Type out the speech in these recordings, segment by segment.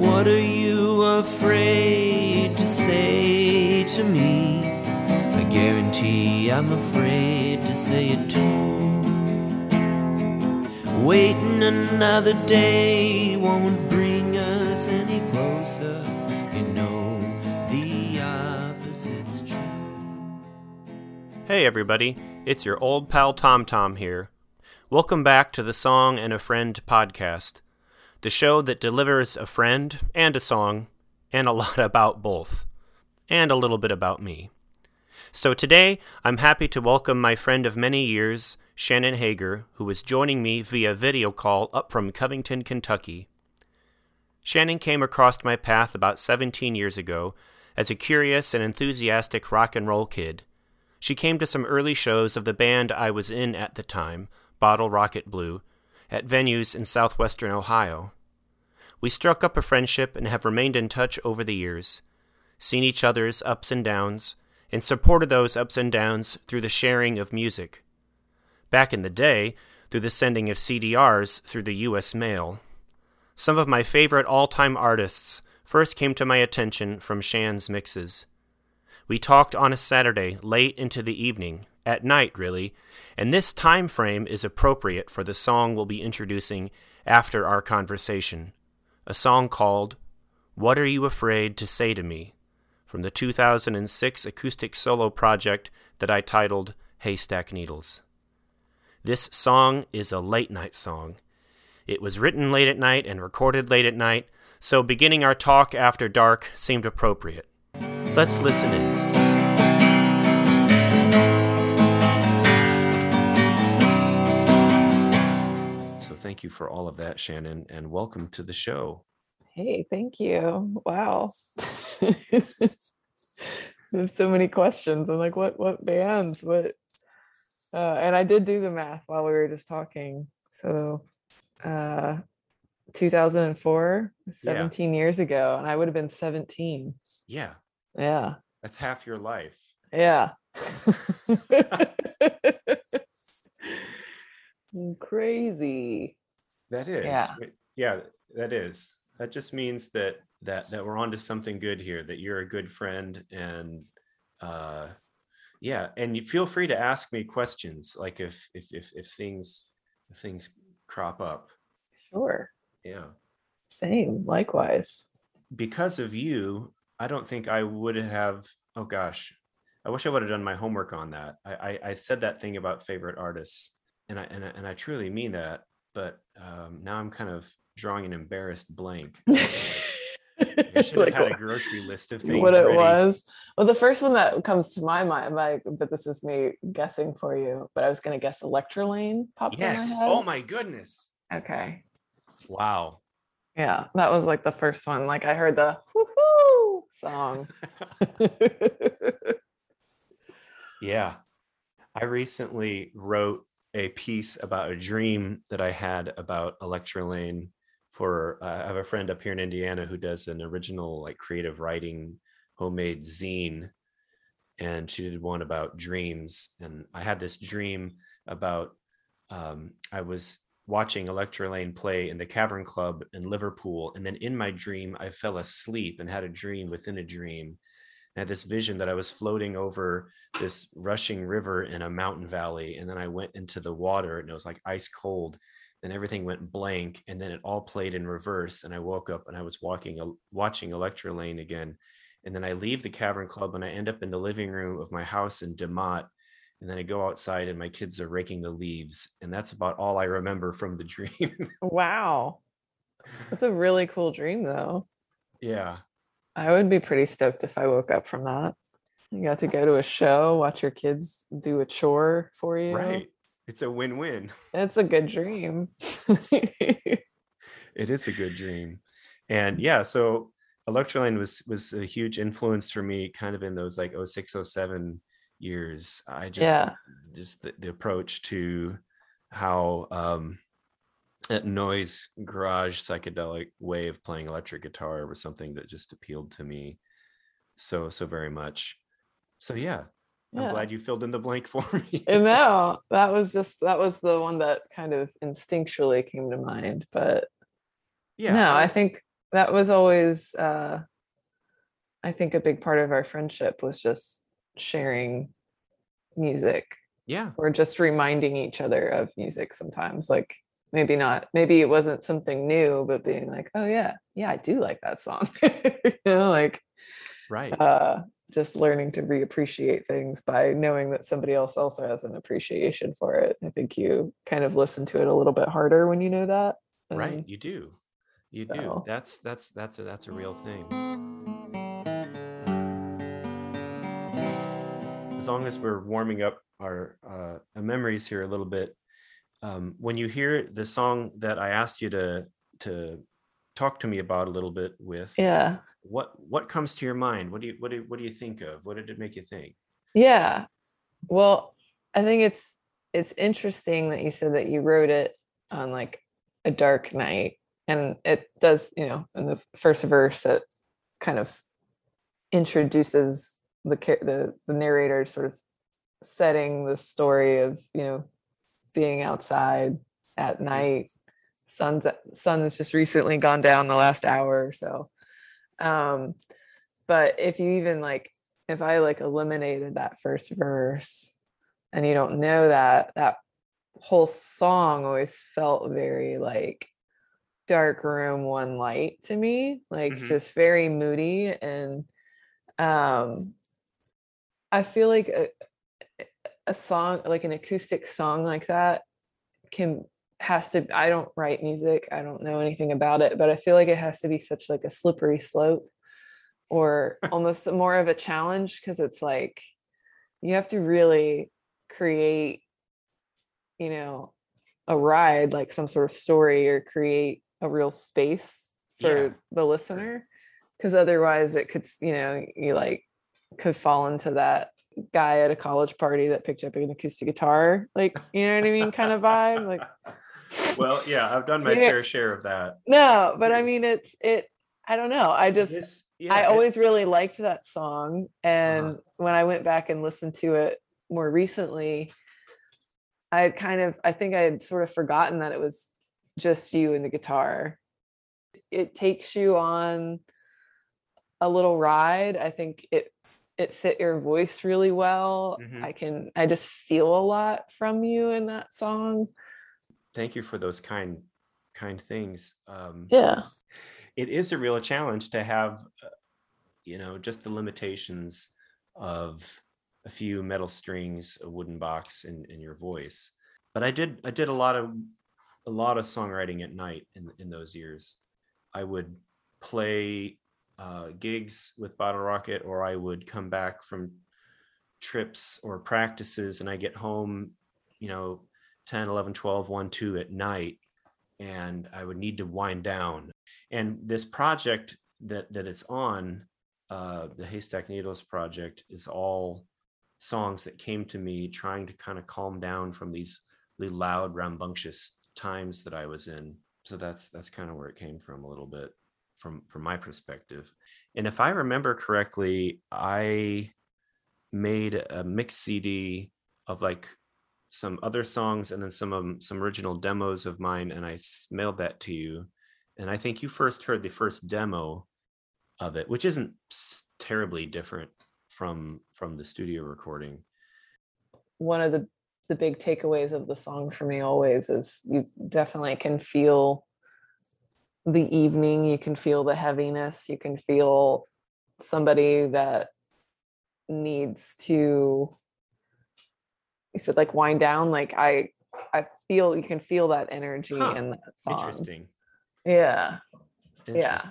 What are you afraid to say to me? I guarantee I'm afraid to say it too. Waiting another day won't bring us any closer. You know, the opposite's true. Hey everybody, it's your old pal Tom Tom here. Welcome back to the Song and a Friend podcast, the show that delivers a friend and a song, and a lot about both, and a little bit about me. So today, I'm happy to welcome my friend of many years, Shannon Hager, who is joining me via video call up from Covington, Kentucky. Shannon came across my path about 17 years ago as a curious and enthusiastic rock and roll kid. She came to some early shows of the band I was in at the time, Bottle Rocket Blue, at venues in southwestern Ohio. We struck up a friendship and have remained in touch over the years, seen each other's ups and downs, and supported those ups and downs through the sharing of music. Back in the day, through the sending of CDRs through the U.S. mail. Some of my favorite all time artists first came to my attention from Shan's mixes. We talked on a Saturday late into the evening, at night really, and this time frame is appropriate for the song we'll be introducing after our conversation. A song called What Are You Afraid to Say to Me? from the 2006 acoustic solo project that I titled Haystack Needles. This song is a late night song. It was written late at night and recorded late at night, so beginning our talk after dark seemed appropriate. Let's listen in. Thank you for all of that, Shannon, and welcome to the show. Hey, thank you. Wow. There's so many questions. I'm like, what what bands? What uh and I did do the math while we were just talking. So uh 2004, 17 years ago, and I would have been 17. Yeah, Yeah. that's half your life. Yeah. Crazy. That is. Yeah. Yeah, that is. That just means that that that we're onto something good here, that you're a good friend and uh yeah, and you feel free to ask me questions like if if if if things if things crop up. Sure. Yeah. Same. Likewise. Because of you, I don't think I would have oh gosh. I wish I would have done my homework on that. I I, I said that thing about favorite artists and I and I, and I truly mean that, but um now I'm kind of drawing an embarrassed blank. I should have Like had a what- grocery list of things. what it ready. was. Well, the first one that comes to my mind, like, but this is me guessing for you. But I was gonna guess Electrelane popped Yes. my. Oh my goodness. Okay. Wow. Yeah, that was like the first one. Like I heard the woo song. Yeah. I recently wrote a piece about a dream that I had about Electrelane for uh, I have a friend up here in Indiana who does an original like creative writing homemade zine and she did one about dreams and I had this dream about um, I was watching Electrelane play in the Cavern Club in Liverpool and then in my dream I fell asleep and had a dream within a dream I had this vision that I was floating over this rushing river in a mountain valley. And then I went into the water and it was like ice cold. Then everything went blank and then it all played in reverse. And I woke up and I was walking, watching Electrelane again. And then I leave the Cavern Club and I end up in the living room of my house in DeMott. And then I go outside and my kids are raking the leaves. And that's about all I remember from the dream. wow. That's a really cool dream though. yeah. I would be pretty stoked if I woke up from that. You got to go to a show, watch your kids do a chore for you. Right. It's a win win. It's a good dream. it is a good dream and yeah so Electrelane was was a huge influence for me kind of in those like 06 07 years i just Yeah. just the, the approach to how um that noise garage psychedelic way of playing electric guitar was something that just appealed to me so so very much so yeah i'm glad you filled in the blank for me no, that was just that was the one that kind of instinctually came to mind. But yeah no, I I think that was always uh i think a big part of our friendship was just sharing music Yeah. or just reminding each other of music sometimes like maybe not maybe it wasn't something new but being like oh yeah yeah i do like that song you know like Right. uh just learning to reappreciate things by knowing that somebody else also has an appreciation for it i think you kind of listen to it a little bit harder when you know that right. You do. You do. That's that's that's a that's a real thing. As long as we're warming up our uh, memories here a little bit, um, when you hear the song that I asked you to to talk to me about a little bit with, yeah what what comes to your mind? What do you what do what do you think of? What did it make you think? Yeah. Well, I think it's it's interesting that you said that you wrote it on like a dark night and it does, you know, in the first verse it kind of introduces the the the narrator sort of setting the story of, you know, being outside at night. Sun's sun has just recently gone down the last hour or so. Um but if you even like if I like eliminated that first verse and you don't know that, that whole song always felt very like dark room, one light to me, like Mhm. just very moody. And um, I feel like a, a song, like an acoustic song like that, can has to i don't write music i don't know anything about it but i feel like it has to be such like a slippery slope or almost more of a challenge because it's like you have to really create you know a ride like some sort of story or create a real space for Yeah. the listener because otherwise it could you know you like could fall into that guy at a college party that picked up an acoustic guitar like you know what i mean kind of vibe like Well, yeah, I've done my Yeah. fair share of that. no but i mean it's it i don't know i just This- I yeah, it- always really liked that song. And Uh-huh. when I went back and listened to it more recently, I had kind of, I think I had sort of forgotten that it was just you and the guitar. It takes you on a little ride. I think it it fit your voice really well. Mhm. I can I just feel a lot from you in that song. thank you for those kind kind things. Um, Yeah. it is a real challenge to have uh, you know just the limitations of a few metal strings a wooden box and, and your voice but i did i did a lot of a lot of songwriting at night in, in those years i would play uh, gigs with bottle rocket or i would come back from trips or practices and i get home you know 10 11 12 1 2 at night and i would need to wind down. And this project that that it's on uh the haystack needles project is all songs that came to me trying to kind of calm down from these really loud rambunctious times that i was in. So that's that's kind of where it came from a little bit from from my perspective and if i remember correctly i made a mix cd of like some other songs and then some um, some original demos of mine and I mailed that to you and I think you first heard the first demo of it, which isn't terribly different from from the studio recording. one of the the big takeaways of the song for me always is you definitely can feel the evening you can feel the heaviness you can feel somebody that needs to you said like wind down like i i feel you can feel that energy Huh, in that song. Interesting. yeah. Yeah.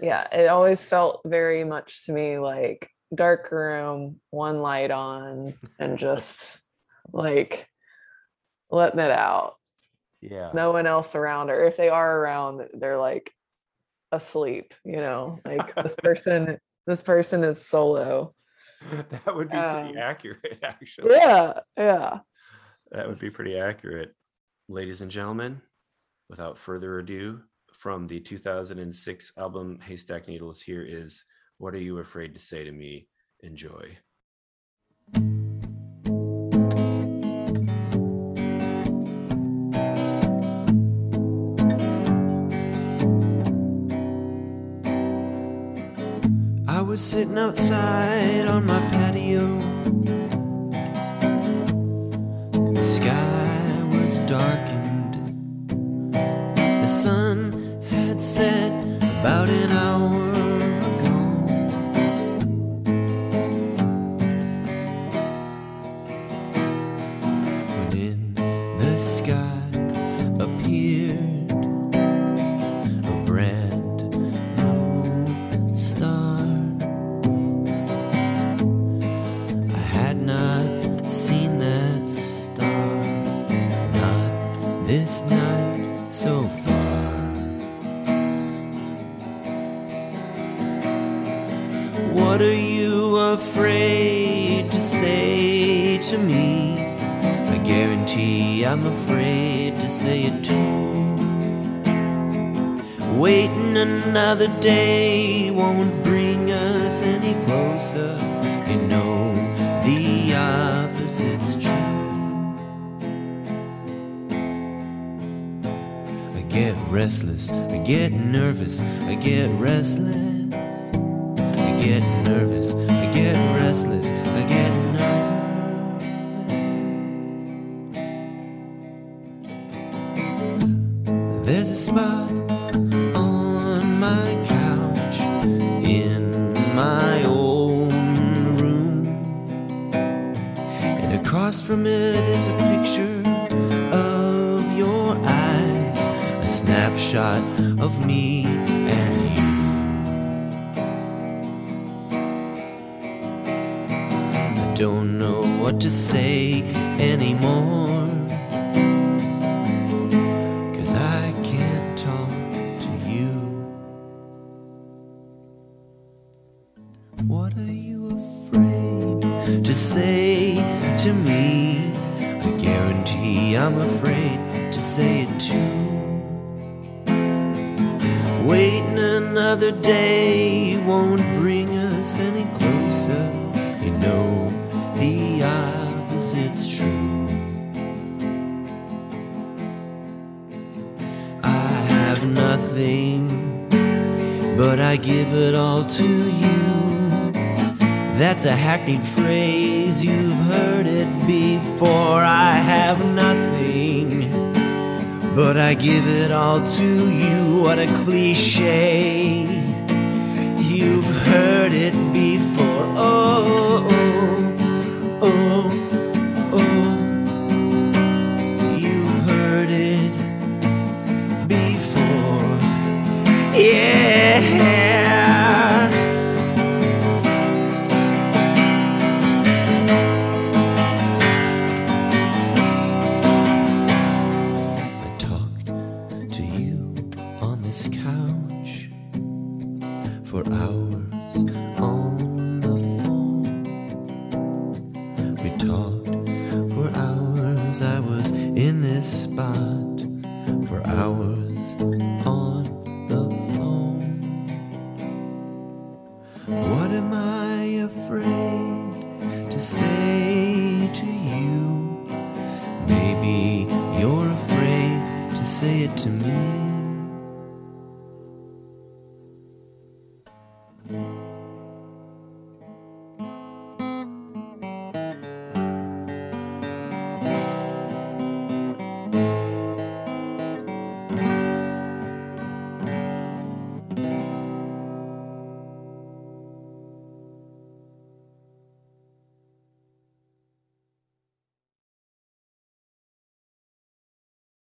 Yeah it always felt very much to me like dark room one light on and just like letting it out Yeah. no one else around or if they are around they're like asleep you know like this person this person is solo that would be pretty Um, accurate, actually. yeah yeah That would be pretty accurate. Ladies and gentlemen, without further ado, from the 2006 album Haystack Needles, here is What Are You Afraid to Say to Me? Enjoy. Was sitting outside on my patio. The sky was darkened. The sun had set about an hour this night so far. What are you afraid to say to me? I guarantee I'm afraid to say it too. Waiting another day won't bring us any closer. Restless, I get nervous, I get restless. I get nervous, I get restless, I get nervous. There's a spot on my couch in my own room, and across from it is a picture snapshot of me and you. I don't know what to say anymore. Cause I can't talk to you. What are you afraid to say to me? I guarantee I'm afraid to say it too. Another day won't bring us any closer. You know, the opposite's true. I have nothing, but I give it all to you. That's a hackneyed phrase, you've heard it before. I have nothing, but I give it all to you. What a cliche, you've heard it before. Oh, oh, oh. mm